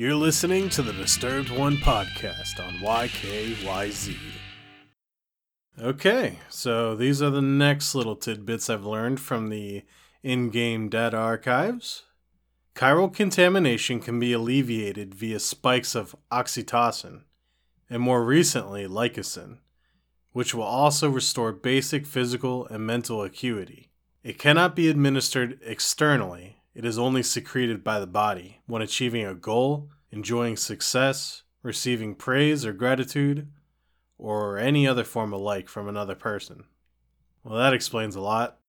You're listening to the Disturbed One podcast on YKYZ. Okay, so these are the next little tidbits I've learned from the in game data archives. Chiral contamination can be alleviated via spikes of oxytocin, and more recently, likeson, which will also restore basic physical and mental acuity. It cannot be administered externally it is only secreted by the body when achieving a goal, enjoying success, receiving praise or gratitude, or any other form of like from another person. Well, that explains a lot.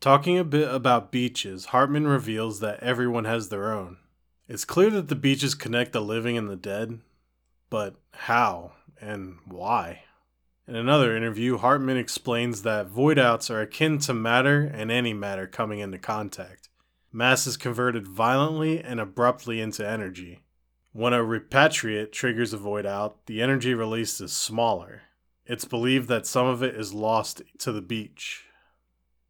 Talking a bit about beaches, Heartman reveals that everyone has their own. It's clear that the beaches connect the living and the dead, but how and why? In another interview, Heartman explains that void outs are akin to matter and any matter coming into contact mass is converted violently and abruptly into energy. When a repatriate triggers a void out, the energy released is smaller. It's believed that some of it is lost to the beach.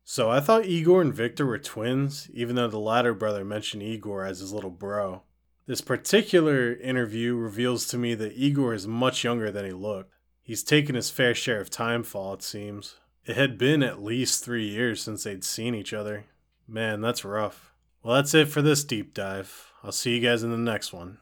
So I thought Igor and Victor were twins, even though the latter brother mentioned Igor as his little bro. This particular interview reveals to me that Igor is much younger than he looked. He's taken his fair share of time fall, it seems. It had been at least three years since they'd seen each other. Man, that's rough. Well, that's it for this deep dive. I'll see you guys in the next one.